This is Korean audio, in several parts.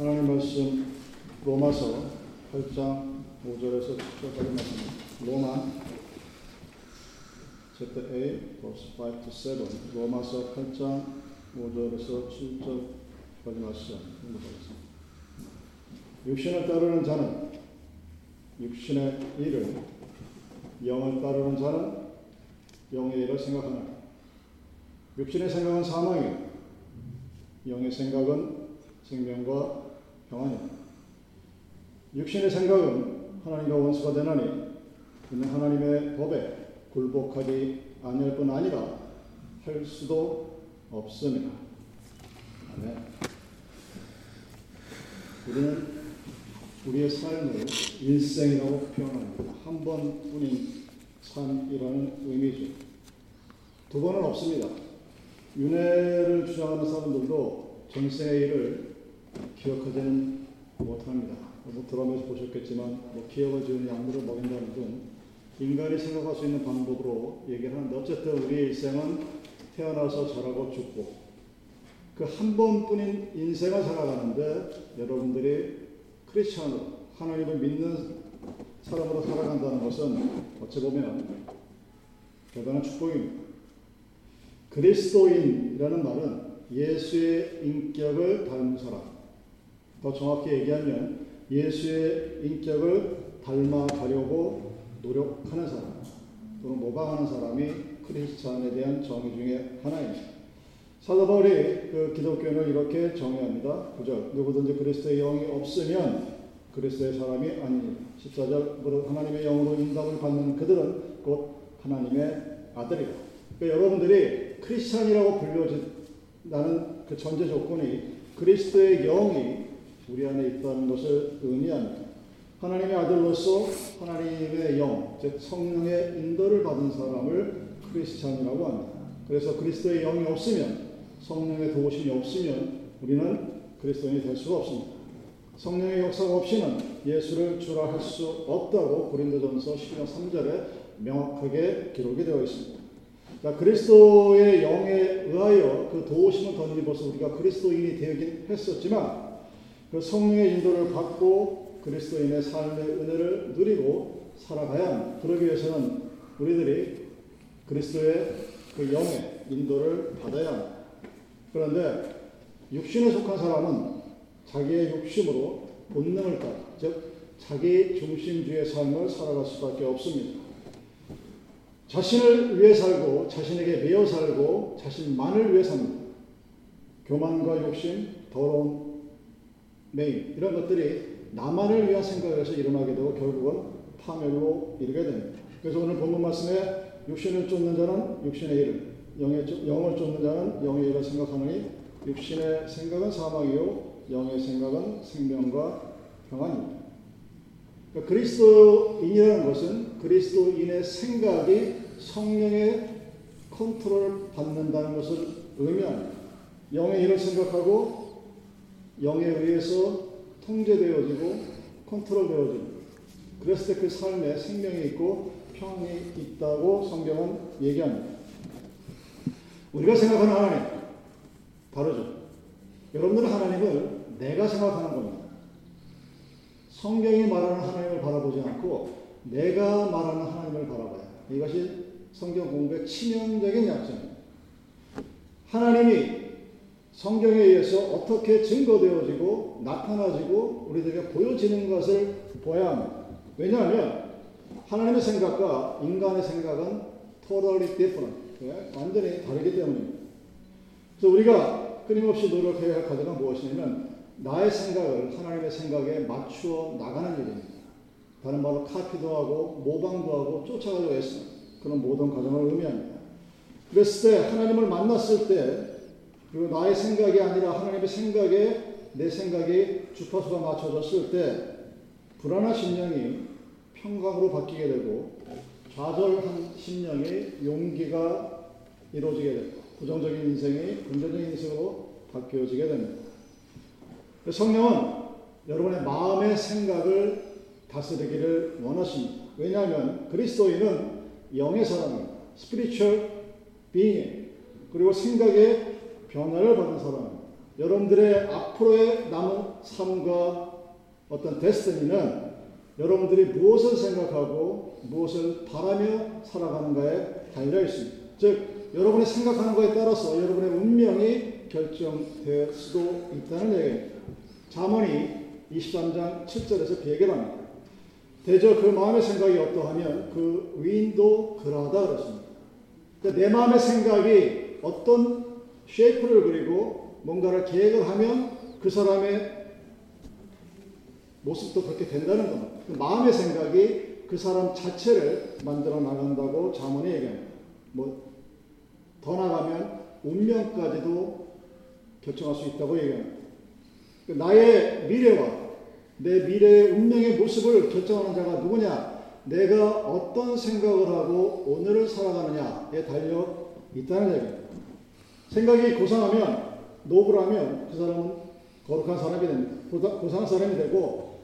하나님 말씀 로마서 8장 5절에서 7절까지 말씀입니다. 로마 chapter 8 verse 5 to 7 로마서 8장 5절에서 7절까지 말씀 읽어보겠습니다. 육신을 따르는 자는 육신의 일을 영을 따르는 자는 영의 일을 생각하나 육신의 생각은 사망이요 영의 생각은 생명과 평안이다. 육신의 생각은 하나님과 원수가 되나니 이는 하나님의 법에 굴복하지 아니할 뿐 아니라 할 수도 없습니다. 아멘. 우리는 우리의 삶을 일생이라고 표현합니다. 한 번뿐인 삶이라는 의미죠. 두 번은 없습니다. 윤회를 주장하는 사람들도 전생의 일을 기억하지는 못합니다. 뭐 드라마에서 보셨겠지만 뭐 기억을 지은 약물을 먹인다는 등 인간이 생각할 수 있는 방법으로 얘기를 하는데 어쨌든 우리의 일생은 태어나서 자라고 죽고 그 한 번뿐인 인생을 살아가는데 여러분들이 크리스천으로 하나님을 믿는 사람으로 살아간다는 것은 어찌 보면 대단한 축복입니다. 그리스도인이라는 말은 예수의 인격을 닮은 사람. 더 정확히 얘기하면 예수의 인격을 닮아가려고 노력하는 사람 또는 모방하는 사람이 크리스찬에 대한 정의 중에 하나입니다. 사도 바울이 그 기독교는 이렇게 정의합니다. 9절 누구든지 그리스도의 영이 없으면 그리스도의 사람이 아닙니다. 14절 하나님의 영으로 인도을 받는 그들은 곧 하나님의 아들이다. 그러니까 여러분들이 크리스찬이라고 불려진다는 그 전제 조건이 그리스도의 영이 우리 안에 있다는 것을 의미합니다. 하나님의 아들로서 하나님의 영, 즉 성령의 인도를 받은 사람을 크리스찬이라고 합니다. 그래서 그리스도의 영이 없으면 성령의 도우심이 없으면 우리는 그리스도인이 될 수가 없습니다. 성령의 역사가 없이는 예수를 주라 할 수 없다고 고린도전서 12장 3절에 명확하게 기록이 되어 있습니다. 자, 그리스도의 영에 의하여 그 도우심을 덧입어서 우리가 그리스도인이 되긴 했었지만 그 성령의 인도를 받고 그리스도인의 삶의 은혜를 누리고 살아가야 합니다. 그러기 위해서는 우리들이 그리스도의 그 영의 인도를 받아야 합니다. 그런데 육신에 속한 사람은 자기의 욕심으로 본능을 따라 즉 자기 중심주의 삶을 살아갈 수밖에 없습니다. 자신을 위해 살고 자신에게 매여 살고 자신만을 위해 삽니다. 교만과 욕심, 더러운 매임 이런 것들이 나만을 위한 생각에서 일어나게 되고 결국은 파멸로 이르게 됩니다. 그래서 오늘 본문 말씀에 육신을 쫓는 자는 육신의 일을, 영의, 영을 쫓는 자는 영의 일을 생각하느니 육신의 생각은 사망이요 영의 생각은 생명과 평안입니다. 그러니까 그리스도인이라는 것은 그리스도인의 생각이 성령의 컨트롤 받는다는 것을 의미합니다. 영의 일을 생각하고 영에 의해서 통제되어지고 컨트롤되어지고 그랬을 때 그 삶에 생명이 있고 평이 있다고 성경은 얘기합니다. 우리가 생각하는 하나님 다르죠. 여러분들은 하나님을 내가 생각하는 겁니다. 성경이 말하는 하나님을 바라보지 않고 내가 말하는 하나님을 바라봐야 이것이 성경 공부의 치명적인 약점입니다. 하나님이 성경에 의해서 어떻게 증거되어지고 나타나지고 우리들에게 보여지는 것을 보아야 합니다. 왜냐하면 하나님의 생각과 인간의 생각은 totally different. 완전히 다르기 때문입니다. 그래서 우리가 끊임없이 노력해야 할 과제가 무엇이냐면 나의 생각을 하나님의 생각에 맞추어 나가는 일입니다. 다른 말로 카피도 하고 모방도 하고 쫓아가려고 했습니다. 그런 모든 과정을 의미합니다. 그랬을 때 하나님을 만났을 때 그리고 나의 생각이 아니라 하나님의 생각에 내 생각이 주파수가 맞춰졌을 때 불안한 심령이 평강으로 바뀌게 되고 좌절한 심령이 용기가 이루어지게 되고 부정적인 인생이 긍정적인 인생으로 바뀌어지게 됩니다. 성령은 여러분의 마음의 생각을 다스리기를 원하십니다. 왜냐하면 그리스도인은 영의 사람입니다. spiritual being 그리고 생각의 변화를 받은 사람입니다. 여러분들의 앞으로의 남은 삶과 어떤 데스티니는 여러분들이 무엇을 생각하고 무엇을 바라며 살아가는가에 달려 있습니다. 즉, 여러분이 생각하는 것에 따라서 여러분의 운명이 결정될 수도 있다는 얘기입니다. 자문이 23장 7절에서 비교합니다. 대저 그 마음의 생각이 어떠하면 그 위인도 그러하다 그랬습니다. 그러니까 내 마음의 생각이 어떤 쉐이프를 그리고 뭔가를 계획을 하면 그 사람의 모습도 그렇게 된다는 겁니다. 그 마음의 생각이 그 사람 자체를 만들어 나간다고 자문이 얘기합니다. 뭐 더 나가면 운명까지도 결정할 수 있다고 얘기합니다. 그 나의 미래와 내 미래의 운명의 모습을 결정하는 자가 누구냐? 내가 어떤 생각을 하고 오늘을 살아가느냐에 달려 있다는 얘기입니다. 생각이 고상하면, noble하면 그 사람은 거룩한 사람이 됩니다. 고상한 사람이 되고,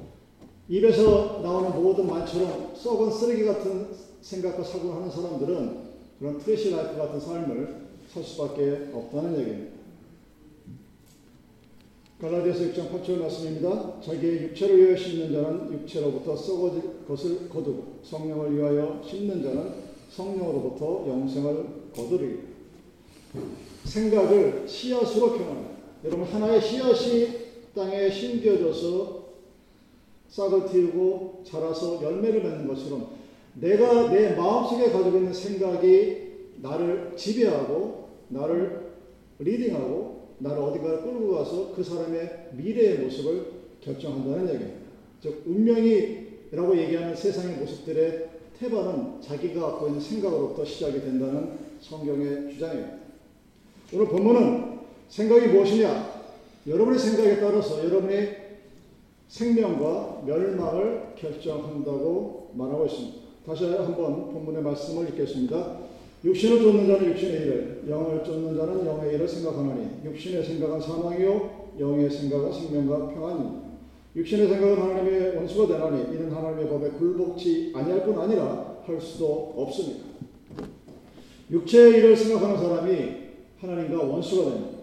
입에서 나오는 모든 말처럼 썩은 쓰레기 같은 생각과 사고를 하는 사람들은 그런 trash life 같은 삶을 살 수밖에 없다는 얘기입니다. 갈라디아서 6장 8절 말씀입니다. 자기의 육체를 위하여 심는 자는 육체로부터 썩어질 것을 거두고 성령을 위하여 심는 자는 성령으로부터 영생을 거두리. 생각을 씨앗으로 표현합니다. 여러분 하나의 씨앗이 땅에 심겨져서 싹을 틔우고 자라서 열매를 맺는 것처럼 내가 내 마음속에 가지고 있는 생각이 나를 지배하고 나를 리딩하고 나를 어디가 끌고 가서 그 사람의 미래의 모습을 결정한다는 얘기입니다. 즉 운명이라고 얘기하는 세상의 모습들의 태반은 자기가 갖고 있는 생각으로부터 시작이 된다는 성경의 주장입니다. 오늘 본문은 생각이 무엇이냐? 여러분의 생각에 따라서 여러분의 생명과 멸망을 결정한다고 말하고 있습니다. 다시 한번 본문의 말씀을 읽겠습니다. 육신을 쫓는 자는 육신의 일을, 영을 쫓는 자는 영의 일을 생각하나니 육신의 생각은 사망이요 영의 생각은 생명과 평안이니 육신의 생각은 하나님의 원수가 되나니 이는 하나님의 법에 굴복치 아니할 뿐 아니라 할 수도 없습니다. 육체의 일을 생각하는 사람이 하나님과 원수가 됩니다.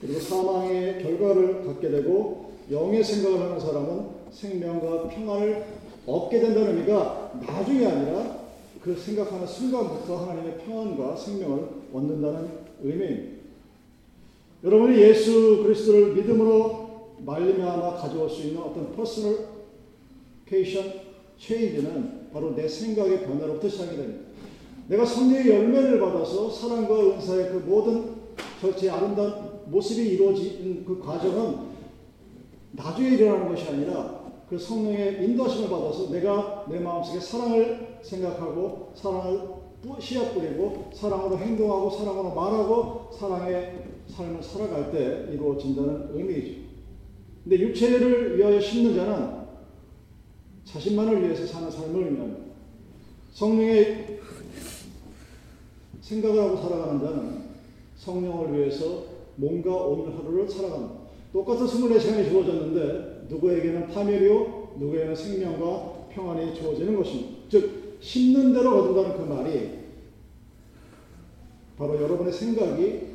그리고 사망의 결과를 갖게 되고 영의 생각을 하는 사람은 생명과 평안을 얻게 된다는 의미가 나중이 아니라 그 생각하는 순간부터 하나님의 평안과 생명을 얻는다는 의미입니다. 여러분이 예수 그리스도를 믿음으로 말미암아 가져올 수 있는 어떤 personal 케이션 change는 바로 내 생각의 변화로부터 시작이 됩니다. 내가 성령의 열매를 받아서 사랑과 은사의 그 모든 절제 아름다운 모습이 이루어진 그 과정은 나중에 일어나는 것이 아니라 그 성령의 인도하심을 받아서 내가 내 마음속에 사랑을 생각하고 사랑을 씨앗 뿌리고 사랑으로 행동하고 사랑으로 말하고 사랑의 삶을 살아갈 때 이루어진다는 의미이죠. 근데 육체를 위하여 심는 자는 자신만을 위해서 사는 삶을 의미합니다. 성령의 생각을 하고 살아가는 자는 성령을 위해서 뭔가 오늘 하루를 살아갑니다. 똑같은 24시간이 주어졌는데 누구에게는 파멸이요 누구에게는 생명과 평안이 주어지는 것입니다. 즉 심는 대로 거둔다는 그 말이 바로 여러분의 생각이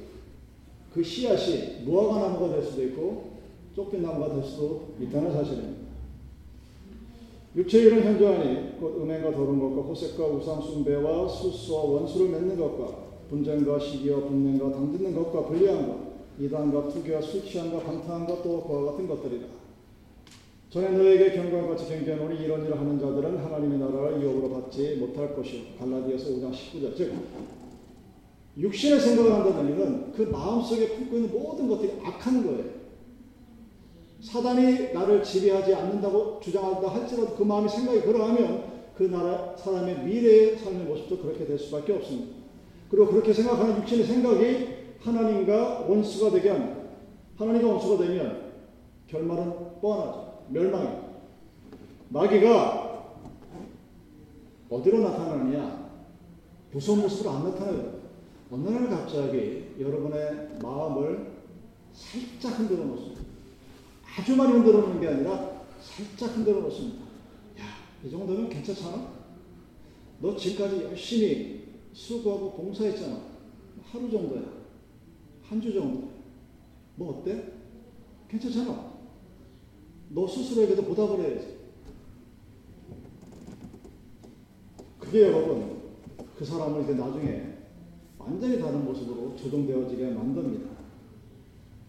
그 씨앗이 무화과 나무가 될 수도 있고 쫓긴 나무가 될 수도 있다는 사실입니다. 육체의 일은 현저하니 곧 음행과 더러운 것과 호색과 우상 숭배와 수수와 원수를 맺는 것과 분쟁과 시기와 분명과 당짓는 것과 불리한 것 이단과 투기와 술 취함과 방탕함과 또 그와 같은 것들이다. 전에 너에게 경고한 같이 경계하노니 이런 일을 하는 자들은 하나님의 나라를 유업으로 받지 못할 것이요. 갈라디아서 5장 19절. 즉 육신의 생각을 한다는 얘기는 그 마음속에 품고 있는 모든 것들이 악한 거예요. 사단이 나를 지배하지 않는다고 주장한다 할지라도 그 마음의 생각이 그러하면 그 나라 사람의 미래의 삶의 모습도 그렇게 될 수밖에 없습니다. 그리고 그렇게 생각하는 육신의 생각이 하나님과 원수가 되게 합니다. 하나님과 원수가 되면 결말은 뻔하죠. 멸망입니다. 마귀가 어디로 나타나느냐? 무서운 모습으로 안 나타나요. 어느 날 갑자기 여러분의 마음을 살짝 흔들어 놓습니다. 아주 많이 흔들어 놓는 게 아니라 살짝 흔들어 놓습니다. 야, 이 정도면 괜찮잖아? 너 지금까지 열심히 수고하고 봉사했잖아. 하루 정도야. 한 주 정도. 뭐 어때? 괜찮잖아. 너 스스로에게도 보답을 해야지. 그게 여러분, 그 사람을 이제 나중에 완전히 다른 모습으로 조정되어지게 만듭니다.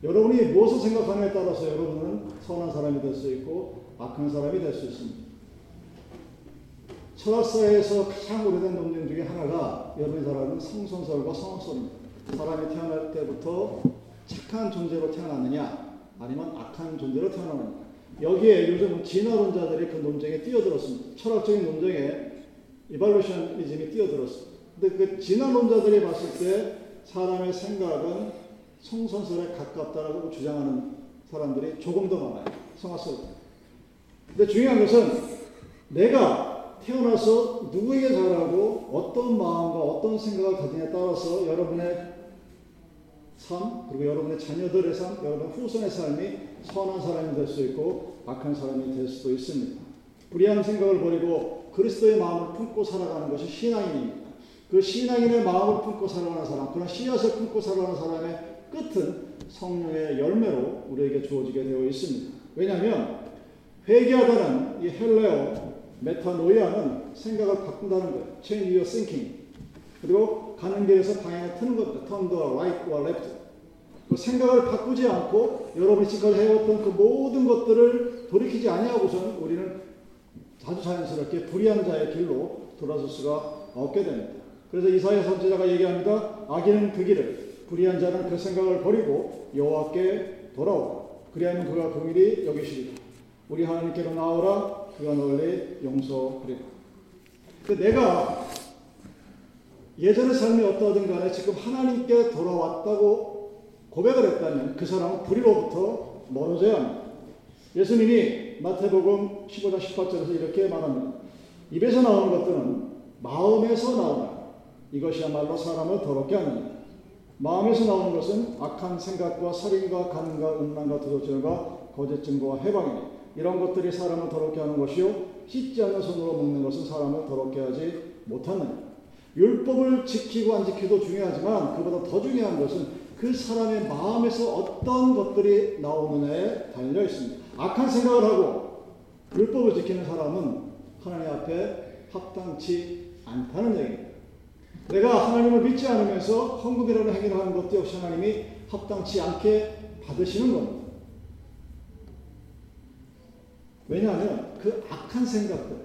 여러분이 무엇을 생각하느냐에 따라서 여러분은 선한 사람이 될 수 있고 악한 사람이 될 수 있습니다. 철학사에서 가장 오래된 논쟁 중에 하나가 여러분이 잘 아는 성선설과 성악설입니다. 사람이 태어날 때부터 착한 존재로 태어났느냐 아니면 악한 존재로 태어나느냐 여기에 요즘 진화론자들이 그 논쟁에 뛰어들었습니다. 철학적인 논쟁에 이발루션이즘이 뛰어들었습니다. 근데 그 진화론자들이 봤을 때 사람의 생각은 성선설에 가깝다라고 주장하는 사람들이 조금 더 많아요. 성악설. 근데 중요한 것은 내가 태어나서 누구에게 잘하고 어떤 마음과 어떤 생각을 가지냐에 따라서 여러분의 삶, 그리고 여러분의 자녀들의 삶, 여러분 후손의 삶이 선한 사람이 될 수 있고 악한 사람이 될 수도 있습니다. 불의한 생각을 버리고 그리스도의 마음을 품고 살아가는 것이 신앙인입니다. 그 신앙인의 마음을 품고 살아가는 사람, 그런 씨앗을 품고 살아가는 사람의 끝은 성령의 열매로 우리에게 주어지게 되어 있습니다. 왜냐하면 회개하다는 이 헬레오 메타노이아는 생각을 바꾼다는 거예요. Change your thinking. 그리고 가는 길에서 방향을 트는 겁니다. Turn the right or left. 그 생각을 바꾸지 않고 여러분이 지금까지 해왔던 그 모든 것들을 돌이키지 아니하고선 우리는 아주 자연스럽게 불의한 자의 길로 돌아설 수가 없게 됩니다. 그래서 이사야 선지자가 얘기합니다. 악인은 그 길을 불의한 자는 그 생각을 버리고 여호와께 돌아오라. 그리하면 그가 공일이 여기시리라. 우리 하나님께로 나오라. 그가 너를 용서하리라. 그 내가 예전의 삶이 어떠하든 간에 지금 하나님께 돌아왔다고 고백을 했다면 그 사람은 불의로부터 멀어져야 합니다. 예수님이 마태복음 15장 18절에서 이렇게 말합니다. 입에서 나오는 것들은 마음에서 나오나 이것이야말로 사람을 더럽게 하느니 마음에서 나오는 것은 악한 생각과 살인과 간과 음란과 도둑질과 거짓 증거와 해방이니 이런 것들이 사람을 더럽게 하는 것이요 씻지 않는 손으로 먹는 것은 사람을 더럽게 하지 못하느니 율법을 지키고 안 지키도 중요하지만 그보다 더 중요한 것은 그 사람의 마음에서 어떤 것들이 나오느냐에 달려 있습니다. 악한 생각을 하고 율법을 지키는 사람은 하나님 앞에 합당치 않다는 얘기입니다. 내가 하나님을 믿지 않으면서 헌금이라는 행위를 하는 것도 역시 하나님이 합당치 않게 받으시는 겁니다. 왜냐하면 그 악한 생각들,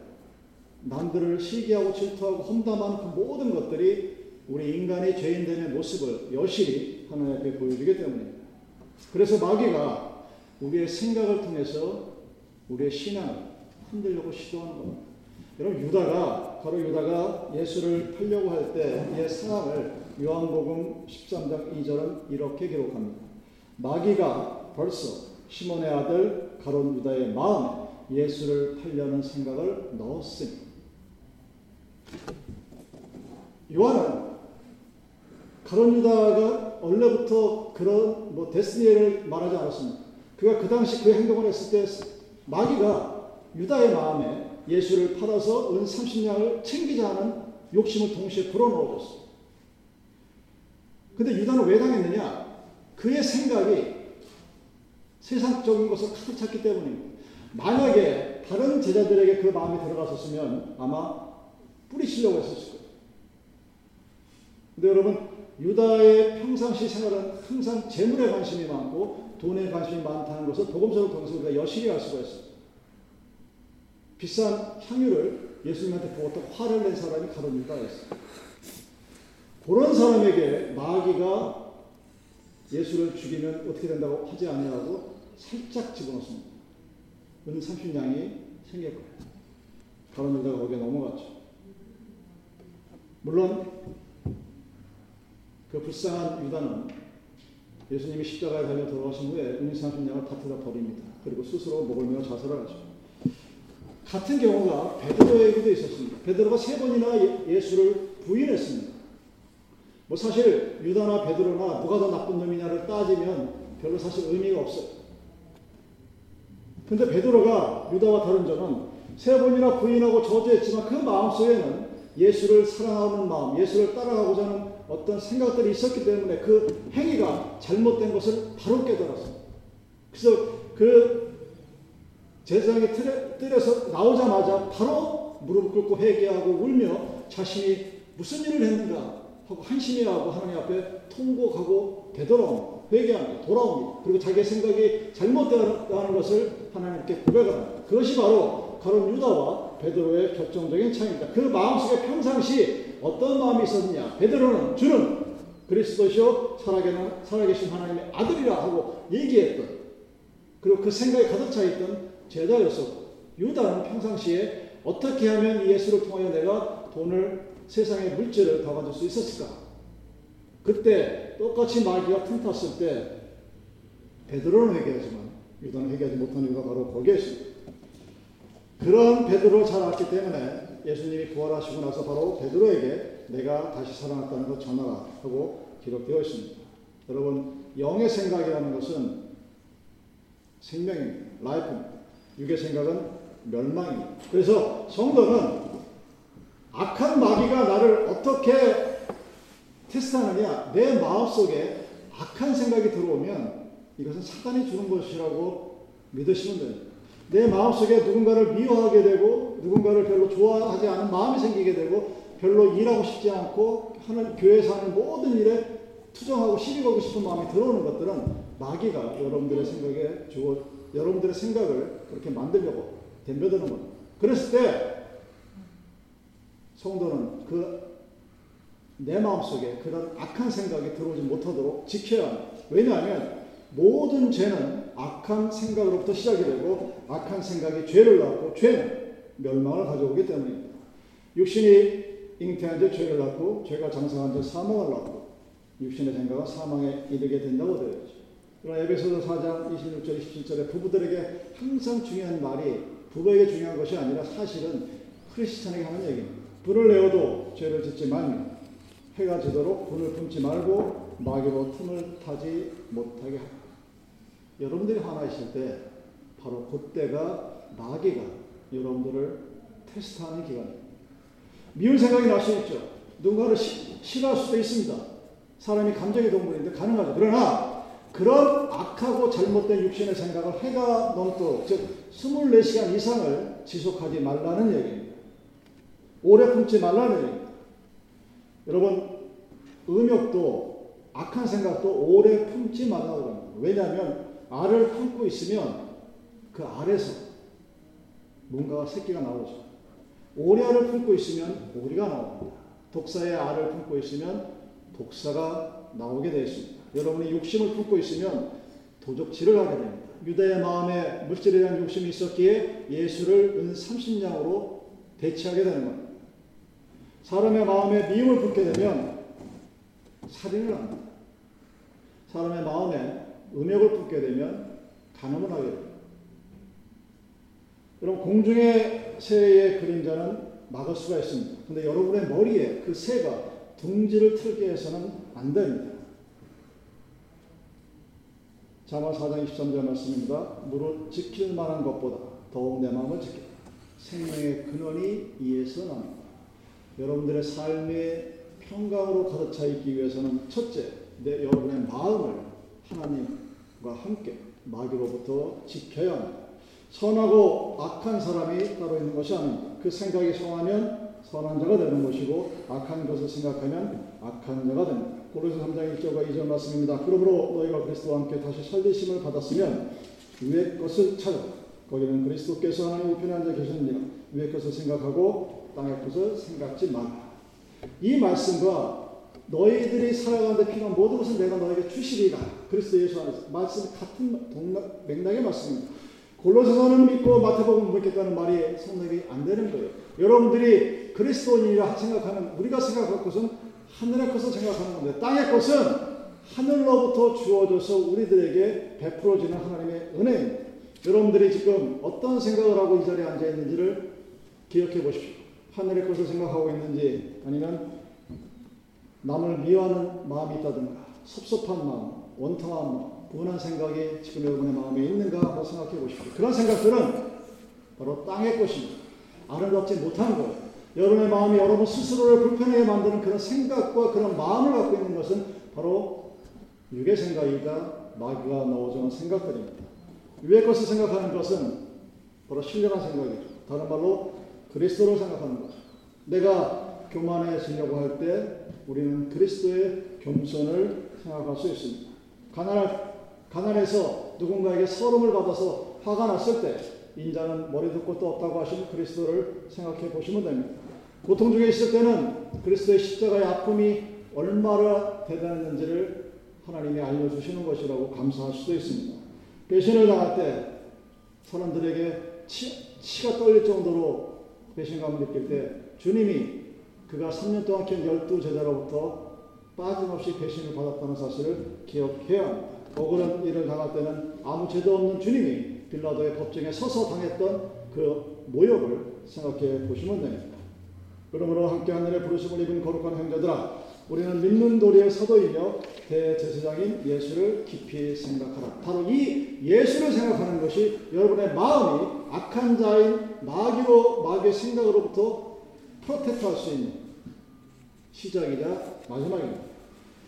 남들을 시기하고 질투하고 험담하는 그 모든 것들이 우리 인간의 죄인됨의 모습을 여실히 하나님 앞에 보여주기 때문입니다. 그래서 마귀가 우리의 생각을 통해서 우리의 신앙을 흔들려고 시도하는 겁니다. 여러분 유다가 바로 유다가 예수를 팔려고 할 때의 상황을 요한복음 13장 2절은 이렇게 기록합니다. 마귀가 벌써 시몬의 아들 가론 유다의 마음에 예수를 팔려는 생각을 넣었습니다. 요한은 가론 유다가 원래부터 그런 뭐 데스니를 말하지 않았습니다. 그가 그 당시 그 행동을 했을 때 마귀가 유다의 마음에 예수를 팔아서 은 30냥을 챙기자는 욕심을 동시에 불어넣어줬어요. 근데 유다는 왜 당했느냐? 그의 생각이 세상적인 것을 가득 찼기 때문입니다. 만약에 다른 제자들에게 그 마음이 들어갔었으면 아마 뿌리치려고 했었을 거예요. 근데 여러분, 유다의 평상시 생활은 항상 재물에 관심이 많고 돈에 관심이 많다는 것을 복음서를 통해서 우리가 여실히 알 수가 있어요. 비싼 향유를 예수님한테 부었다 화를 낸 사람이 가론 유다였어요. 그런 사람에게 마귀가 예수를 죽이면 어떻게 된다고 하지 아니하고 살짝 집어넣습니다. 은 30냥이 생길 거예요. 가론 유다가 거기에 넘어갔죠. 물론 그 불쌍한 유다는 예수님이 십자가에 달려 돌아가신 후에 은 30냥을 다투다 버립니다. 그리고 스스로 목을 메어 자살을 하죠. 같은 경우가 베드로에게도 있었습니다. 베드로가 세 번이나 예수를 부인했습니다. 뭐 사실 유다나 베드로나 누가 더 나쁜 놈이냐를 따지면 별로 사실 의미가 없어요. 근데 베드로가 유다와 다른 점은 세 번이나 부인하고 저주했지만 그 마음속에는 예수를 사랑하는 마음, 예수를 따라가고자 하는 어떤 생각들이 있었기 때문에 그 행위가 잘못된 것을 바로 깨달았습니다. 그래서 그 제사장의 뜰에서 나오자마자 바로 무릎 꿇고 회개하고 울며 자신이 무슨 일을 했는가 하고 한심해하고 하나님 앞에 통곡하고 되돌아옵니다. 회개합니다. 돌아옵니다. 그리고 자기의 생각이 잘못되었다는 것을 하나님께 고백합니다. 그것이 바로 가론 유다와 베드로의 결정적인 차이입니다. 그 마음속에 평상시 어떤 마음이 있었느냐? 베드로는 주는 그리스도시요 살아계신 하나님의 아들이라 하고 얘기했던 그리고 그 생각에 가득 차 있던 제자였었고 유다는 평상시에 어떻게 하면 예수를 통하여 내가 돈을 세상의 물질을 더 가질 수 있었을까? 그때 똑같이 마귀가 틈탔을 때 베드로는 회개하지만 유다는 회개하지 못하는 이유가 바로 거기에 있습니다. 그런 베드로를 잘 알기 때문에 예수님이 부활하시고 나서 바로 베드로에게 내가 다시 살아났다는 것 전하라 하고 기록되어 있습니다. 여러분 영의 생각이라는 것은 생명입니다. 라이프입니다. 육의 생각은 멸망입니다. 그래서 성도는 악한 마귀가 나를 어떻게 테스트하느냐? 내 마음속에 악한 생각이 들어오면 이것은 사단이 주는 것이라고 믿으시면 됩니다. 내 마음속에 누군가를 미워하게 되고 누군가를 별로 좋아하지 않은 마음이 생기게 되고 별로 일하고 싶지 않고 하는 교회에서 하는 모든 일에 투정하고 시비 걸고 싶은 마음이 들어오는 것들은 마귀가 여러분들의 생각에 주어 여러분들의 생각을 그렇게 만들려고 덤벼드는 겁니다. 그랬을 때 성도는 그 내 마음속에 그런 악한 생각이 들어오지 못하도록 지켜야 합니다. 왜냐하면 모든 죄는 악한 생각으로부터 시작이 되고 악한 생각이 죄를 낳고 죄는 멸망을 가져오기 때문입니다. 육신이 잉태한 지 죄를 낳고 죄가 장성한 지 사망을 낳고 육신의 생각은 사망에 이르게 된다고 되어 있죠. 그러나 에베소서 4장 26절 27절에 부부들에게 항상 중요한 말이 부부에게 중요한 것이 아니라 사실은 크리스찬에게 하는 얘기입니다. 불을 내어도 죄를 짓지 말며 해가 지도록 분을 품지 말고 마귀로 틈을 타지 못하게 하라. 여러분들이 화나 있을 때 바로 그때가 마귀가 여러분들을 테스트하는 기간입니다. 미운 생각이 날 수 있죠. 누군가를 시, 싫어할 수도 있습니다. 사람이 감정의 동물인데 가능하죠. 그러나 그런 악하고 잘못된 육신의 생각을 해가 넘도록 즉 24시간 이상을 지속하지 말라는 얘기입니다. 오래 품지 말라는 얘기입니다. 여러분 음욕도 악한 생각도 오래 품지 말라고 합니다. 왜냐하면 알을 품고 있으면 그 알에서 뭔가 새끼가 나오죠. 오리 알을 품고 있으면 오리가 나옵니다. 독사의 알을 품고 있으면 독사가 나오게 되어 있습니다. 여러분이 욕심을 품고 있으면 도적질을 하게 됩니다. 유다의 마음에 물질에 대한 욕심이 있었기에 예수를 은 30냥으로 대치하게 되는 겁니다. 사람의 마음에 미움을 품게 되면 살인을 합니다. 사람의 마음에 음욕을 품게 되면 간음을 하게 됩니다. 여러분 공중의 새의 그림자는 막을 수가 있습니다. 근데 여러분의 머리에 그 새가 둥지를 틀게 해서는 안 됩니다. 자마 4장 23절 말씀입니다. 무릇 지킬 만한 것보다 더욱 내 마음을 지켜 생명의 근원이 이에서 납니다. 여러분들의 삶의 평강으로 가득 차 있기 위해서는 첫째, 내 여러분의 마음을 하나님과 함께 마귀로부터 지켜야 합니다. 선하고 악한 사람이 따로 있는 것이 아닙니다. 그 생각이 성하면 선한 자가 되는 것이고 악한 것을 생각하면 악한 자가 됩니다. 고린서 3장 1절과 2절 말씀입니다. 그러므로 너희가 그리스도와 함께 다시 살리심을 받았으면 위의 것을 찾아 거기는 그리스도께서 하나님 우편에 앉아 계셨느니라 위의 것을 생각하고 땅의 것을 생각지 마라. 이 말씀과 너희들이 살아가는데 필요한 모든 것은 내가 너에게 주시리라. 그리스도 예수 안에서 말씀 같은 동락, 맥락의 말씀입니다. 골로새서는 믿고 마태복음 믿겠다는 말이 성립이 안 되는 거예요. 여러분들이 그리스도인이라 생각하는 우리가 생각할 것은 하늘의 것을 생각하는 건데 땅의 것은 하늘로부터 주어져서 우리들에게 베풀어지는 하나님의 은혜입니다. 여러분들이 지금 어떤 생각을 하고 이 자리에 앉아 있는지를 기억해 보십시오. 하늘의 것을 생각하고 있는지 아니면 남을 미워하는 마음이 있다든가 섭섭한 마음, 원통한 마음, 분한 생각이 지금 여러분의 마음에 있는가 한번 생각해 보십시오. 그런 생각들은 바로 땅의 것입니다. 아름답지 못한 것. 여러분의 마음이 여러분 스스로를 불편하게 만드는 그런 생각과 그런 마음을 갖고 있는 것은 바로 육의 생각이다 마귀가 넣어주는 생각들입니다. 위의 것을 생각하는 것은 바로 신령한 생각이죠. 다른 말로 그리스도를 생각하는 거죠. 내가 교만해지려고 할 때 우리는 그리스도의 겸손을 생각할 수 있습니다. 가난할, 가난해서 누군가에게 서름을 받아서 화가 났을 때 인자는 머리도 끝도 없다고 하신 그리스도를 생각해 보시면 됩니다. 고통 중에 있을 때는 그리스도의 십자가의 아픔이 얼마나 대단했는지를 하나님이 알려주시는 것이라고 감사할 수도 있습니다. 배신을 당할 때 사람들에게 치, 치가 떨릴 정도로 배신감을 느낄 때 주님이 그가 3년 동안 키운 열두 제자로부터 빠짐없이 배신을 받았다는 사실을 기억해야 합니다. 억울한 일을 당할 때는 아무 죄도 없는 주님이 빌라도의 법정에 서서 당했던 그 모욕을 생각해 보시면 됩니다. 그러므로 함께 하늘의 부르심을 입은 거룩한 형제들아 우리는 믿는 도리의 사도이며 대제사장인 예수를 깊이 생각하라. 바로 이 예수를 생각하는 것이 여러분의 마음이 악한 자인 마귀로 마귀의 생각으로부터 프로텍트할 수 있는 시작이자 마지막입니다.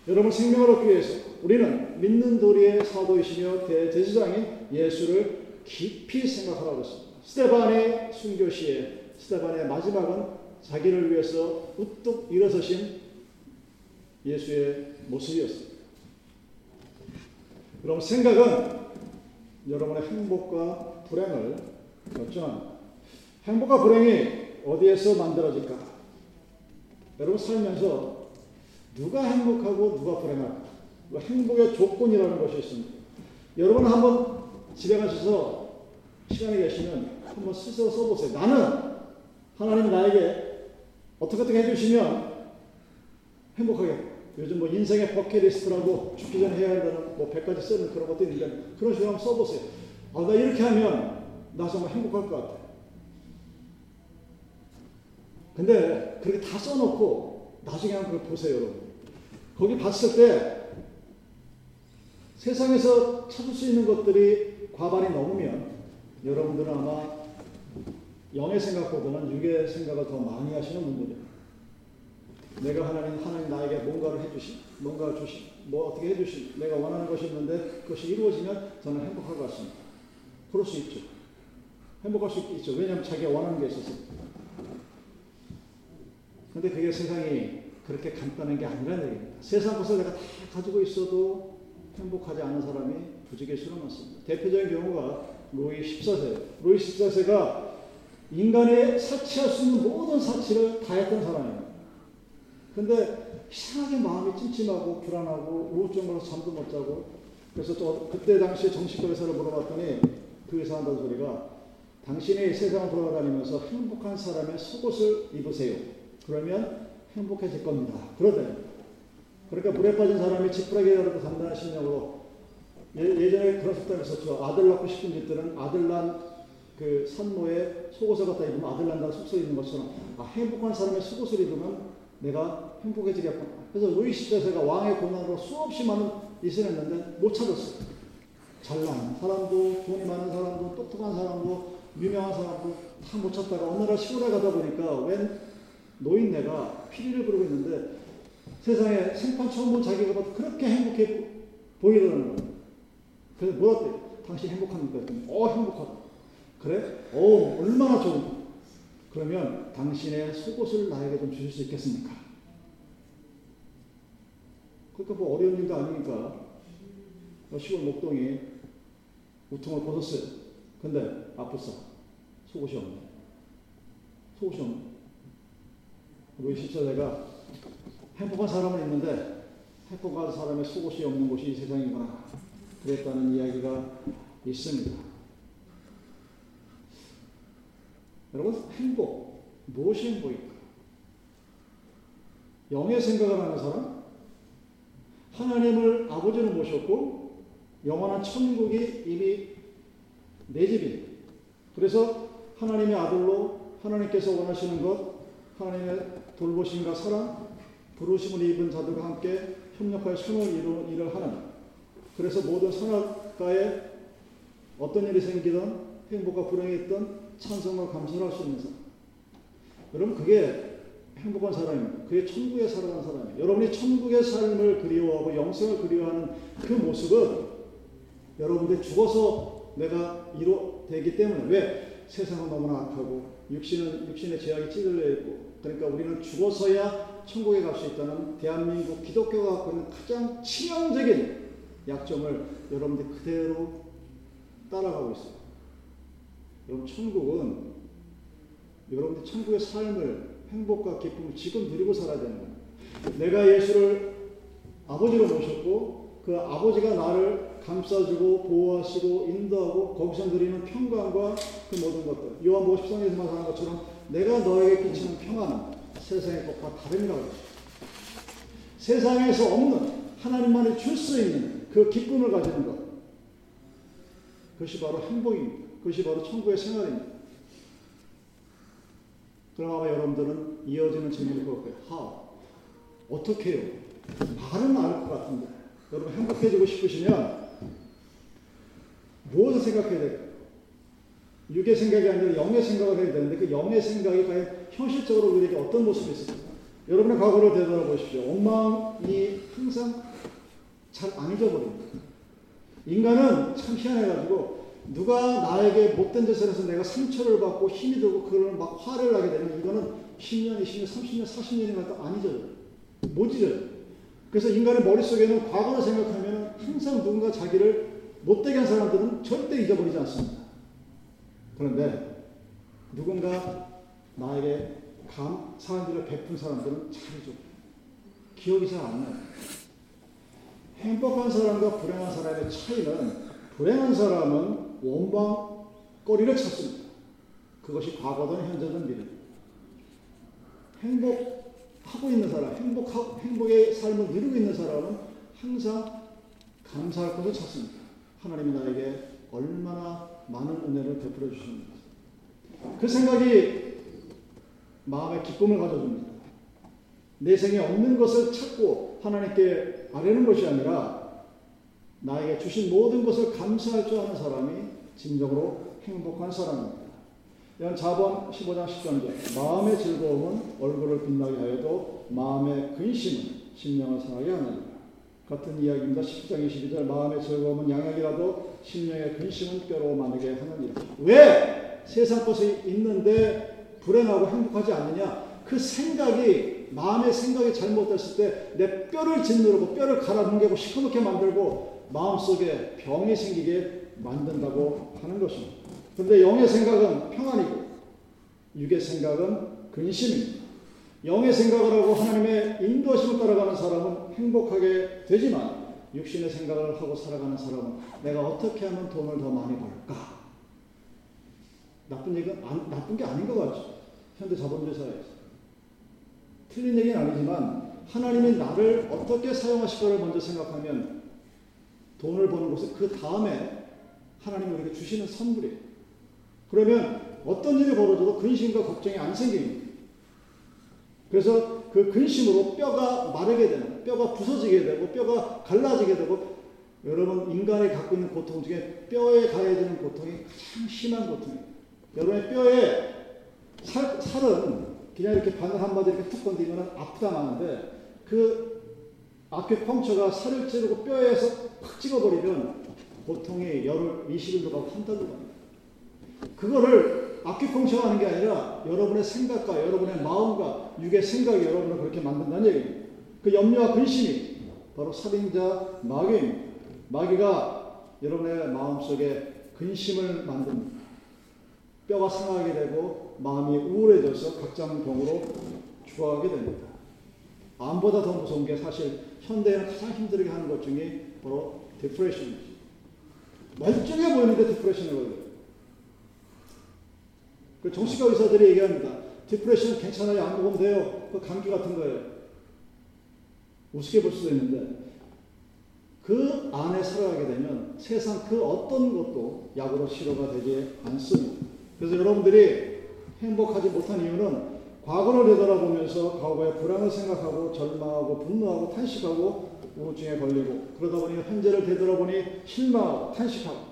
여러분 생명을 얻기 위해서 우리는 믿는 도리의 사도이시며 대제사장인 예수를 깊이 생각하라고 했습니다. 스테반의 순교시에 스테반의 마지막은 자기를 위해서 우뚝 일어서신 예수의 모습이었습니다. 그럼 생각은 여러분의 행복과 불행을 결정합니다. 행복과 불행이 어디에서 만들어질까? 여러분 살면서 누가 행복하고 누가 불행할까? 그 행복의 조건이라는 것이 있습니다. 여러분 한번 집에 가셔서 시간이 계시면 한번 스스로 써보세요. 나는 하나님이 나에게 어떻게 어떻게 해주시면 행복하게 요즘 뭐 인생의 버킷리스트라고 죽기 전에 해야 한다는 뭐 100가지 쓰는 그런 것도 있는데 그런 식으로 한번 써보세요. 아, 나 이렇게 하면 나 정말 행복할 것 같아. 근데 그렇게 다 써놓고 나중에 한번 보세요, 여러분. 거기 봤을 때 세상에서 찾을 수 있는 것들이 과반이 넘으면 여러분들은 아마 영의 생각보다는 육의 생각을 더 많이 하시는 분들이에요. 내가 하나님, 하나님 나에게 뭔가를 해주시, 뭔가를 주시, 뭐 어떻게 해주시, 내가 원하는 것이 있는데 그것이 이루어지면 저는 행복할 것 같습니다. 그럴 수 있죠. 행복할 수 있죠. 왜냐하면 자기가 원하는 게 있어서. 근데 그게 세상이 그렇게 간단한 게 아니라는 얘기입니다. 세상 것을 내가 다 가지고 있어도 행복하지 않은 사람이 부지게 수로 많습니다. 대표적인 경우가 로이 14세. 로이 14세가 인간의 사치할 수 있는 모든 사치를 다 했던 사람이에요. 근데 이상하게 마음이 찜찜하고 불안하고 우울증으로 잠도 못 자고 그래서 또 그때 당시에 정신과 의사를 물어봤더니 그 의사 한다는 소리가 당신이 세상을 돌아다니면서 행복한 사람의 속옷을 입으세요. 그러면 행복해질 겁니다. 그러더니 그러니까 물에 빠진 사람이 지푸라기라도 단단한 심령으로 예, 전에 그런 속담이 있었죠. 아들 낳고 싶은 집들은 아들 난 그 산모에 속옷을 갖다 입으면 아들 난다는 속설 있는 것처럼 아, 행복한 사람의 속옷을 입으면 내가 행복해지겠구나. 그래서 루이 시대세가 왕의 고난으로 수없이 많은 일을 했는데 못 찾았어요. 잘난 사람도, 돈이 많은 사람도, 똑똑한 사람도, 유명한 사람도 다 못 찾다가 어느 날 시골에 가다 보니까 웬 노인네가 피리를 부르고 있는데 세상에 생판 처음 본 자기가 봐도 그렇게 행복해 보이더라는 거예요. 그래서 뭐라대 당신 행복합니까? 어 행복하다. 그래? 어 얼마나 좋은 그러면 당신의 속옷을 나에게 좀 주실 수 있겠습니까? 그러니까 뭐 어려운 일도 아니니까 뭐 시골 목동이 우통을 벗었어요. 근데 아프사 속옷이 없네. 속옷이 없네. 우리 십자대가 행복한 사람은 있는데 행복한 사람의 속옷이 없는 곳이 이 세상이구나. 그랬다는 이야기가 있습니다. 여러분, 행복. 무엇이 행복일까? 영의 생각을 하는 사람? 하나님을 아버지로 모셨고, 영원한 천국이 이미 내 집이. 그래서 하나님의 아들로 하나님께서 원하시는 것, 하나님의 돌보심과 사랑, 부르심을 입은 자들과 함께 협력하여 선을 일을 하는. 그래서 모든 선악가에 어떤 일이 생기든 행복과 불행이 있든 찬성과 감사를 할 수 있는 사람. 여러분 그게 행복한 사람입니다. 그게 천국에 살아가는 사람이에요. 여러분이 천국의 삶을 그리워하고 영생을 그리워하는 그 모습은 여러분들이 죽어서 내가 이루되기 때문에 왜 세상은 너무나 악하고 육신은 육신의 죄악이 찌들려 있고 그러니까 우리는 죽어서야 천국에 갈 수 있다는 대한민국 기독교가 갖고 있는 가장 치명적인 약점을 여러분들이 그대로 따라가고 있어요. 여러분 천국은 여러분들 천국의 삶을 행복과 기쁨을 지금 누리고 살아야 되는 거예요. 내가 예수를 아버지로 모셨고 그 아버지가 나를 감싸주고 보호하시고 인도하고 거기서 누리는 평강과 그 모든 것들 요한 50장에서 말하는 것처럼 내가 너에게 끼치는 평안은 세상의 것과 다름이라고 했죠. 세상에서 없는 하나님만이 줄 수 있는 그 기쁨을 가지는 것 그것이 바로 행복입니다. 그것이 바로 천국의 생활입니다. 그럼 아마 여러분들은 이어지는 질문일 것 같아요. How? 어떻게 해요? 말은 알 것 같은데. 여러분 행복해지고 싶으시면 무엇을 생각해야 될까요? 육의 생각이 아니라 영의 생각을 해야 되는데 그 영의 생각이 과연 현실적으로 우리에게 어떤 모습이 있을까? 여러분의 과거를 되돌아 보십시오. 엉망이 항상 잘 안 잊어버립니다. 인간은 참 희한해가지고 누가 나에게 못된 짓을 해서 내가 상처를 받고 힘이 들고 그걸 막 화를 나게 되면 이거는 10년, 20년, 30년, 40년이 가도 안 잊어요. 못 잊어요. 그래서 인간의 머릿속에는 과거를 생각하면 항상 누군가 자기를 못되게 한 사람들은 절대 잊어버리지 않습니다. 그런데 누군가 나에게 감, 사람들을 베푼 사람들은 잘 잊어. 기억이 잘 안 나요. 행복한 사람과 불행한 사람의 차이는 불행한 사람은 원방거리를 찾습니다. 그것이 과거든 현재든 미래. 행복하고 있는 사람, 행복하, 행복의 삶을 누리고 있는 사람은 항상 감사할 것을 찾습니다. 하나님이 나에게 얼마나 많은 은혜를 베풀어 주셨는가. 그 생각이 마음에 기쁨을 가져줍니다. 내 생에 없는 것을 찾고 하나님께 아뢰는 것이 아니라 나에게 주신 모든 것을 감사할 줄 아는 사람이 진정으로 행복한 사람입니다. 이건 자본 15장 10절 마음의 즐거움은 얼굴을 빛나게 하여도 마음의 근심은 심령을 상하게 하느니라. 같은 이야기입니다. 10장 22절 마음의 즐거움은 양약이라도 심령의 근심은 뼈로 마르게 하느니라. 왜 세상 것이 있는데 불행하고 행복하지 않느냐? 그 생각이 마음의 생각이 잘못됐을 때 내 뼈를 짓누르고 뼈를 갈아뭉개고 시커멓게 만들고 마음속에 병이 생기게 만든다고 하는 것입니다. 그런데 영의 생각은 평안이고 육의 생각은 근심입니다. 영의 생각을 하고 하나님의 인도하심을 따라가는 사람은 행복하게 되지만 육신의 생각을 하고 살아가는 사람은 내가 어떻게 하면 돈을 더 많이 벌까? 나쁜 얘기가 나쁜 게 아닌 것 같죠. 현대 자본주의 사회에서. 틀린 얘기는 아니지만 하나님이 나를 어떻게 사용하실까를 먼저 생각하면 돈을 버는 것은 그 다음에 하나님이 우리에게 주시는 선물이에요. 그러면 어떤 일이 벌어져도 근심과 걱정이 안 생깁니다. 그래서 그 근심으로 뼈가 마르게 되는, 뼈가 부서지게 되고, 뼈가 갈라지게 되고, 여러분, 인간이 갖고 있는 고통 중에 뼈에 가해지는 고통이 가장 심한 고통이에요. 여러분의 뼈에 살, 살은 그냥 이렇게 바늘 한마디 이렇게 툭 건드리면 아프다 마는데, 그 아큐펑처가 살을 찌르고 뼈에서 팍 찍어버리면 고통이 열흘, 20일도 가고 한 달도 갑니다. 그거를 아큐펑처가 하는 게 아니라 여러분의 생각과 여러분의 마음과 육의 생각이 여러분을 그렇게 만든다는 얘기입니다. 그 염려와 근심이 바로 살인자 마귀입니다. 마귀가 여러분의 마음속에 근심을 만듭니다. 뼈가 상하게 되고 마음이 우울해져서 각장병으로 죽어가게 됩니다. 암보다 더 무서운 게 사실 현대에는 가장 힘들게 하는 것 중에 바로 depression이죠. 멀쩡해 보이는데 depression에 걸려요. 그 정신과 의사들이 얘기합니다. depression 괜찮아요. 약 먹으면 돼요. 그 감기 같은 거예요. 우습게 볼 수도 있는데 그 안에 살아가게 되면 세상 그 어떤 것도 약으로 치료가 되지 않습니다. 그래서 여러분들이 행복하지 못한 이유는 과거를 되돌아보면서 과거의 불안을 생각하고 절망하고 분노하고 탄식하고 우울증에 걸리고 그러다 보니 현재를 되돌아보니 실망하고 탄식하고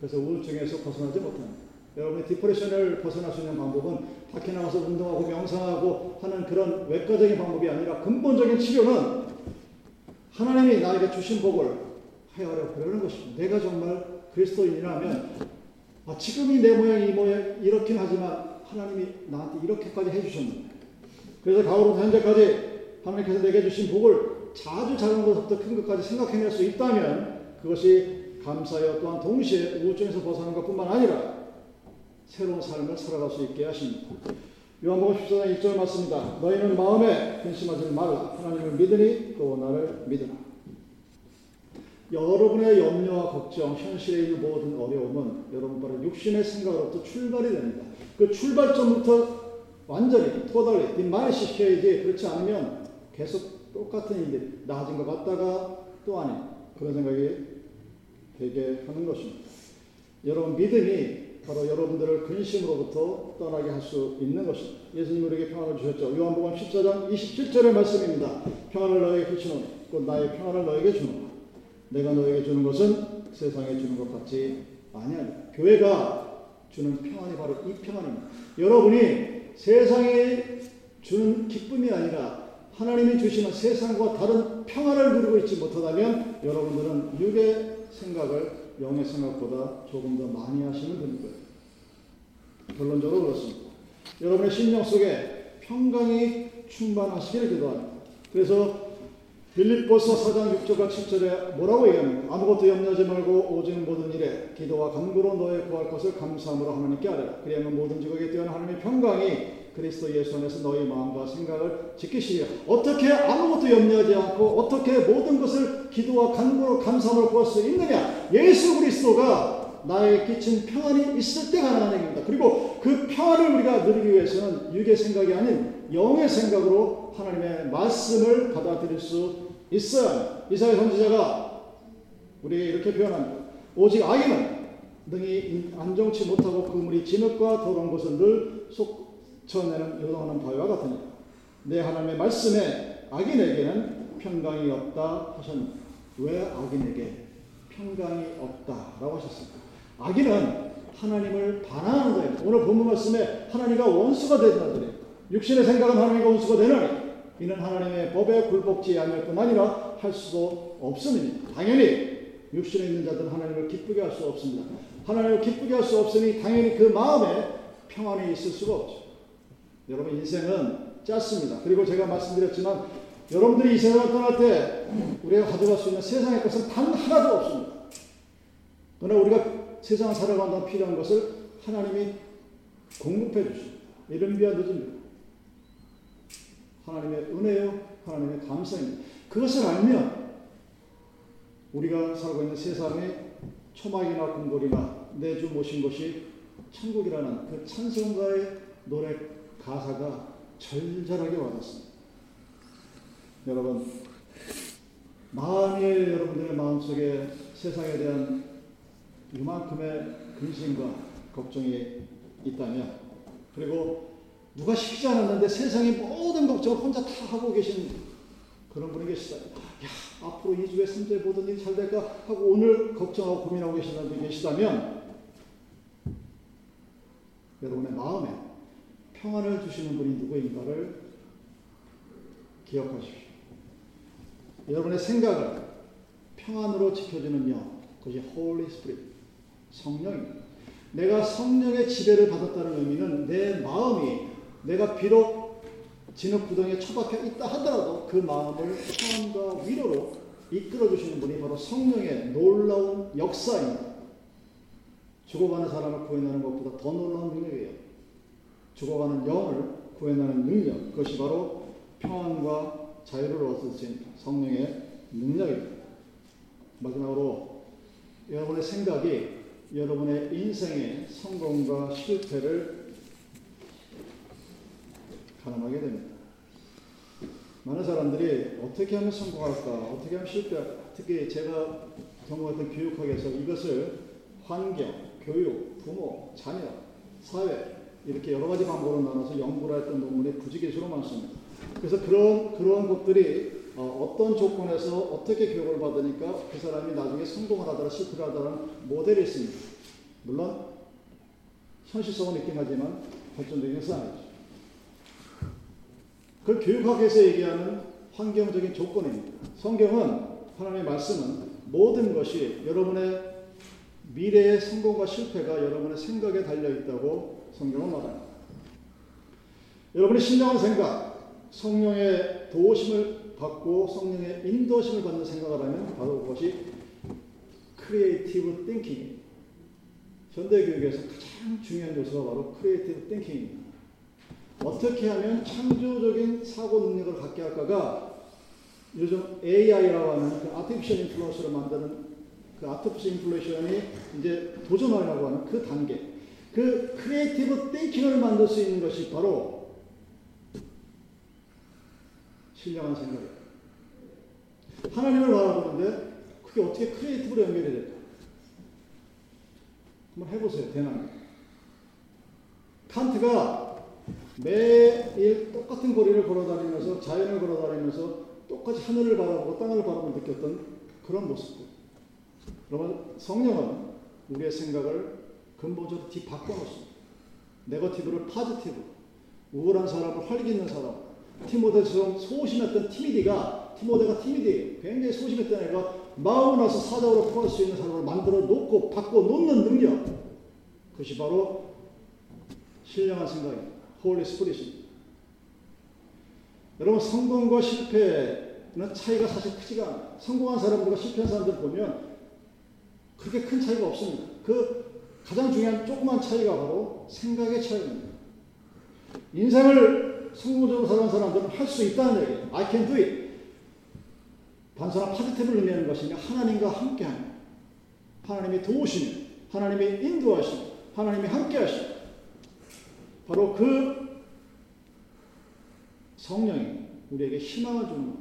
그래서 우울증에서 벗어나지 못합니다. 여러분이 디프레션을 벗어날 수 있는 방법은 밖에 나가서 운동하고 명상하고 하는 그런 외과적인 방법이 아니라 근본적인 치료는 하나님이 나에게 주신 복을 하여라 그러는 것입니다. 내가 정말 그리스도인이라면 아, 지금이 내 모양 이 모양 이렇긴 하지만 하나님이 나한테 이렇게까지 해주셨는데 그래서 가오로부터 현재까지 하나님께서 내게 주신 복을 자주 작은 것부터 큰 것까지 생각해낼 수 있다면 그것이 감사여 또한 동시에 우울증에서 벗어나는 것뿐만 아니라 새로운 삶을 살아갈 수 있게 하십니다. 요한복음 14장 1절 맞습니다. 너희는 마음에 근심하지 말라. 하나님을 믿으니 또 나를 믿으라. 여러분의 염려와 걱정, 현실에 있는 모든 어려움은 여러분 바로 육신의 생각으로부터 출발이 됩니다. 그 출발점부터 완전히 토달리 뒷말에 시켜야지 그렇지 않으면 계속 똑같은 일이 나아진 것 같다가 또 아닌 그런 생각이 되게 하는 것입니다. 여러분 믿음이 바로 여러분들을 근심으로부터 떠나게 할 수 있는 것입니다. 예수님 우리에게 평안을 주셨죠. 요한복음 14장 27절의 말씀입니다. 평안을 너에게 주시노니 곧 나의 평안을 너에게 주노라. 내가 너에게 주는 것은 세상에 주는 것 같지 아니하니 교회가 주는 평안이 바로 이 평안입니다. 여러분이 세상에 주는 기쁨이 아니라 하나님이 주시는 세상과 다른 평안을 누리고 있지 못하다면 여러분들은 육의 생각을 영의 생각보다 조금 더 많이 하시는 거예요. 결론적으로 그렇습니다. 여러분의 심령 속에 평강이 충만하시기를 기도합니다. 그래서 빌립보서 4장 6절과 7절에 뭐라고 얘기합니까? 아무것도 염려하지 말고 오직 모든 일에 기도와 간구로 너의 구할 것을 감사함으로 하나님께 아뢰라. 그리하면 모든 지극에 뛰어난 하나님의 평강이 그리스도 예수 안에서 너희 마음과 생각을 지키시리라. 어떻게 아무것도 염려하지 않고 어떻게 모든 것을 기도와 간구로 감사함으로 구할 수 있느냐? 예수 그리스도가 나에 끼친 평안이 있을 때 가능한 얘기입니다. 그리고 그 평안을 우리가 누리기 위해서는 육의 생각이 아닌 영의 생각으로 하나님의 말씀을 받아들일 수 있어야 이사야 선지자가 우리에게 이렇게 표현합니다. 오직 악인은 능히 안정치 못하고 그물이 진흙과 더러운 것을 늘 속쳐내는 요동하는 바위와 같으니 내 하나님의 말씀에 악인에게는 평강이 없다 하셨는데 왜 악인에게 평강이 없다라고 하셨습니까? 악인은 하나님을 반항하는 거예요. 오늘 본문 말씀에 하나님과 원수가 된다더래요. 육신의 생각은 하나님과 원수가 되나니 이는 하나님의 법에 굴복지 아니할 뿐 아니라 할 수도 없으니 당연히 육신에 있는 자들은 하나님을 기쁘게 할 수 없습니다. 하나님을 기쁘게 할 수 없으니 당연히 그 마음에 평안이 있을 수가 없죠. 여러분 인생은 짧습니다. 그리고 제가 말씀드렸지만 여러분들이 이 세상을 떠날 때 우리가 가져갈 수 있는 세상의 것은 단 하나도 없습니다. 그러나 우리가 세상을 살아간다 필요한 것을 하나님이 공급해 주십니다. 이른 비와 늦은 하나님의 은혜요, 하나님의 감사입니다. 그것을 알면 우리가 살고 있는 세상의 초막이나 궁궐이나 내주 모신 것이 천국이라는 그 찬송가의 노래 가사가 절절하게 와닿습니다. 여러분, 만일 여러분들의 마음속에 세상에 대한 이만큼의 근심과 걱정이 있다면, 그리고 누가 시키지 않았는데 세상의 모든 걱정을 혼자 다 하고 계신 그런 분이 계시다. 야, 앞으로 2주에 3주에 모든 일이 잘 될까 하고 오늘 걱정하고 고민하고 계시는 분이 계시다면 여러분의 마음에 평안을 주시는 분이 누구인가를 기억하십시오. 여러분의 생각을 평안으로 지켜주는 영, 그것이 Holy Spirit, 성령입니다. 내가 성령의 지배를 받았다는 의미는 내 마음이 내가 비록 진흙 구덩이에 처박혀 있다 하더라도 그 마음을 평안과 위로로 이끌어 주시는 분이 바로 성령의 놀라운 역사입니다. 죽어가는 사람을 구해내는 것보다 더 놀라운 능력이에요. 죽어가는 영을 구해내는 능력, 그것이 바로 평안과 자유를 얻으신 성령의 능력입니다. 마지막으로 여러분의 생각이 여러분의 인생의 성공과 실패를 가늠하게 됩니다. 많은 사람들이 어떻게 하면 성공할까, 어떻게 하면 실패할까, 특히 제가 경험했던 교육학에서 이것을 환경, 교육, 부모, 자녀, 사회 이렇게 여러 가지 방법으로 나눠서 연구를 했던 논문이 부지기수로 많습니다. 그래서 그런 그런 것들이 어, 떤 조건에서 어떻게 교육을 받으니까 그 사람이 나중에 성공을 하더라 실패를 하더라 모델이 있습니다. 물론 현실성은 있긴 하지만 발전적인 아니죠. 그 교육학에서 얘기하는 환경적인 조건입니다. 성경은 하나님의 말씀은 모든 것이 여러분의 미래의 성공과 실패가 여러분의 생각에 달려 있다고 성경은 말합니다. 여러분의 신령한 생각, 성령의 도우심을 받고 성령의 인도하심을 받는 생각을 하면 바로 그것이 creative thinking입니다. 현대 교육에서 가장 중요한 요소가 바로 creative thinking입니다. 어떻게 하면 창조적인 사고 능력을 갖게 할까가 요즘 AI라고 하는 그 artificial intelligence를 만드는 그 artificial intelligence이 이제 도전하려고 하는 그 단계. 그 creative thinking을 만들 수 있는 것이 바로 신령한 생각이에요. 하나님을 바라보는데 그게 어떻게 creative로 연결이 될까? 한번 해보세요. 대남. 칸트가 매일 똑같은 거리를 걸어다니면서 자연을 걸어다니면서 똑같이 하늘을 바라보고 땅을 바라보고 느꼈던 그런 모습들. 그러면 성령은 우리의 생각을 근본적으로 뒤바꿔놓습니다. negative를 positive, 우울한 사람을 활기 있는 사람, 티모데처럼 소심했던 timid가 티모데가 timid, 굉장히 소심했던 애가 마음을 나서 사자로 통할 수 있는 사람을 만들어 놓고 바꿔 놓는 능력, 그것이 바로 신령한 생각입니다. Holy Spirit입니다. 여러분 성공과 실패는 차이가 사실 크지가 않아요. 성공한 사람들과 실패한 사람들 보면 그렇게 큰 차이가 없습니다. 그 가장 중요한 조그만 차이가 바로 생각의 차이입니다. 인생을 성공적으로 살아가는 사람들은 할 수 있다는 얘기예요. I can do it. 단순한 positive를 의미하는 것이냐 하나님과 함께하는 하나님이 도우시며 하나님이 인도하시며 하나님이 함께하시며 바로 그 성령이 우리에게 희망을 주는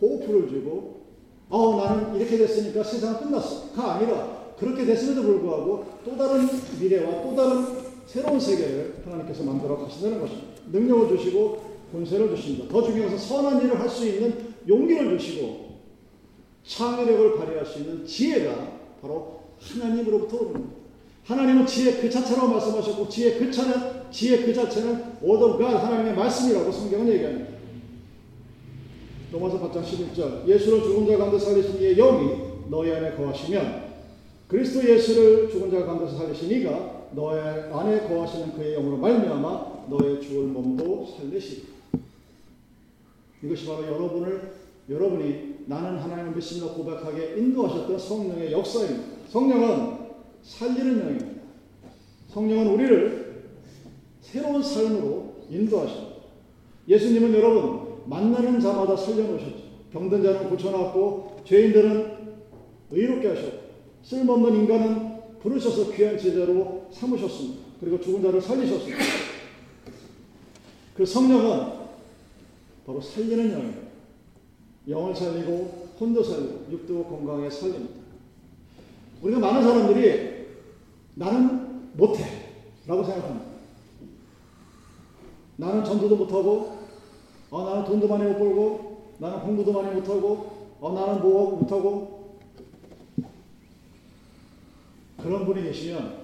호프를 주고 어 나는 이렇게 됐으니까 세상은 끝났어가 아니라 그렇게 됐음에도 불구하고 또 다른 미래와 또 다른 새로운 세계를 하나님께서 만들어 가신다는 것입니다. 능력을 주시고 권세를 주십니다. 더 중요한 것은 선한 일을 할 수 있는 용기를 주시고 창의력을 발휘할 수 있는 지혜가 바로 하나님으로부터 오릅니다. 하나님은 지혜 그 자체라고 말씀하셨고 지혜 그 차는 지혜 그 자체는 God 하나님의 말씀이라고 성경은 얘기합니다. 로마서 8장 11절 예수를 죽은 자 가운데 살리신 이의 영이 너희 안에 거하시면 그리스도 예수를 죽은 자 가운데서 살리신 이가 너희 안에 거하시는 그의 영으로 말미암아 너의 죽을 몸도 살리시리. 이것이 바로 여러분을 여러분이 나는 하나님을 믿습니다 고백하게 인도하셨던 성령의 역사입니다. 성령은 살리는 영입니다. 성령은 우리를 새로운 삶으로 인도하십니다. 예수님은 여러분 만나는 자마다 살려놓으셨죠. 병든 자는 고쳐놨고 죄인들은 의롭게 하셨고 쓸모없는 인간은 부르셔서 귀한 제자로 삼으셨습니다. 그리고 죽은 자를 살리셨습니다. 그 성령은 바로 살리는 영입니다. 영을 살리고 혼도 살리고 육도 건강에 살립니다. 우리가 많은 사람들이 나는 못해 라고 생각합니다. 나는 전도도 못하고 어, 나는 돈도 많이 못 벌고 나는 공부도 많이 못하고 어, 나는 뭐 못하고 그런 분이 계시면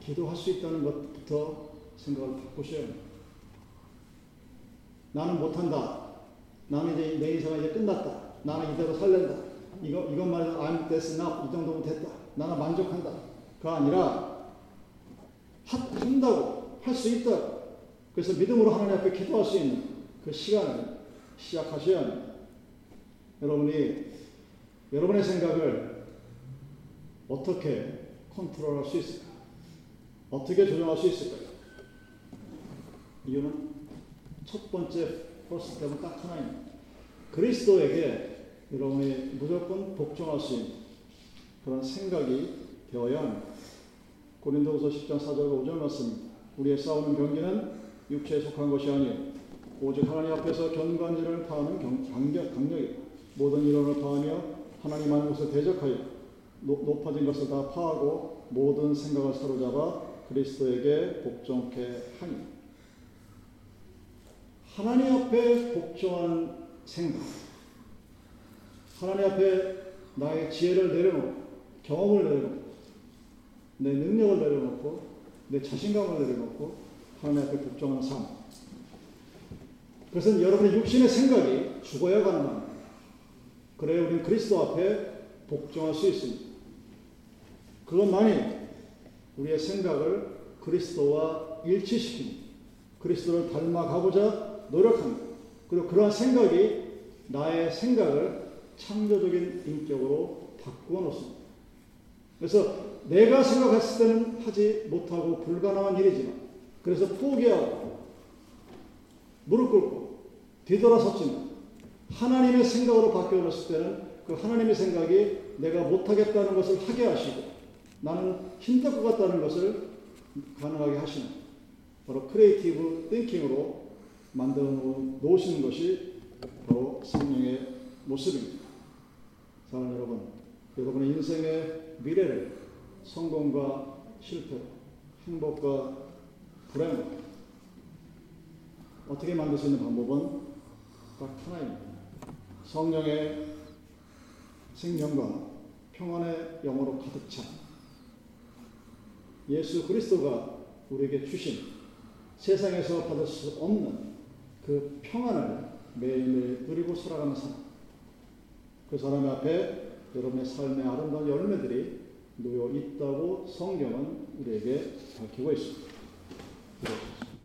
기도할 수 있다는 것부터 생각을 바꾸셔야 합니다. 나는 못한다. 나는 이제 내 인생은 이제 끝났다. 나는 이대로 살랜다. 이거 이것만 해도 I'm that's enough. 이 정도면 됐다. 나는 만족한다. 가 아니라 하, 한다고 할 수 있다. 그래서 믿음으로 하나님 앞에 기도할 수 있는 그 시간을 시작하셔야 합니다. 여러분이 여러분의 생각을 어떻게 컨트롤할 수 있을까? 어떻게 조정할 수 있을까요? 이유는 첫 번째 때문 딱 하나입니다. 그리스도에게 여러분이 무조건 있는 그런 생각이 되어야 합니다. 고린도후서 10장 4절 5절 말씀입니다. 우리의 싸우는 경기는 육체에 속한 것이 아니요 오직 하나님 앞에서 견관지를 파하는 강력, 강력이 모든 이론을 파하며 하나님 하는 것을 대적하여 높아진 것을 다 파하고 모든 생각을 사로잡아 그리스도에게 복종케 하니 하나님 앞에 복종한 생각 하나님 앞에 나의 지혜를 내려놓고 경험을 내려놓고 내 능력을 내려놓고 내 자신감을 내려놓고 하나님 앞에 복종하는 삶. 그것은 여러분의 육신의 생각이 죽어야 가능합니다. 그래야 우리는 그리스도 앞에 복종할 수 있습니다. 그것만이 우리의 생각을 그리스도와 일치시킵니다. 그리스도를 닮아가고자 노력합니다. 그리고 그러한 생각이 나의 생각을 창조적인 인격으로 바꾸어 놓습니다. 그래서 내가 생각했을 때는 하지 못하고 불가능한 일이지만 그래서 포기하고 무릎 꿇고 뒤돌아섰지만 하나님의 생각으로 바뀌어 놓았을 때는 그 하나님의 생각이 내가 못하겠다는 것을 하게 하시고 나는 힘들 것 같다는 것을 가능하게 하시는 바로 creative thinking으로 만들어 놓으시는 것이 바로 성령의 모습입니다. 사랑하는 여러분, 여러분의 인생의 미래를 성공과 실패, 행복과 불행 어떻게 만들 수 있는 방법은 딱 하나입니다. 성령의 생명과 평안의 영으로 가득 찬 예수 그리스도가 우리에게 주신 세상에서 받을 수 없는 그 평안을 매일매일 누리고 살아가는 사람. 그 사람 앞에 여러분의 삶의 아름다운 열매들이 놓여 있다고 성경은 우리에게 밝히고 있습니다.